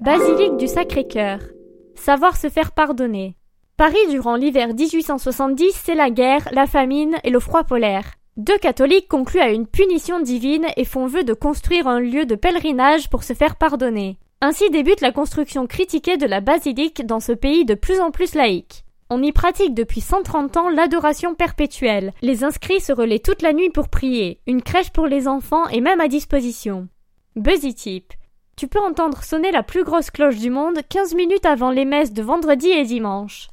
Basilique du Sacré-Cœur. Savoir se faire pardonner. Paris durant l'hiver 1870, c'est la guerre, la famine et le froid polaire. Deux catholiques concluent à une punition divine et font vœu de construire un lieu de pèlerinage pour se faire pardonner. Ainsi débute la construction critiquée de la basilique dans ce pays de plus en plus laïque. On y pratique depuis 130 ans l'adoration perpétuelle. Les inscrits se relaient toute la nuit pour prier. Une crèche pour les enfants est même à disposition. Buzzy. Tu peux entendre sonner la plus grosse cloche du monde 15 minutes avant les messes de vendredi et dimanche.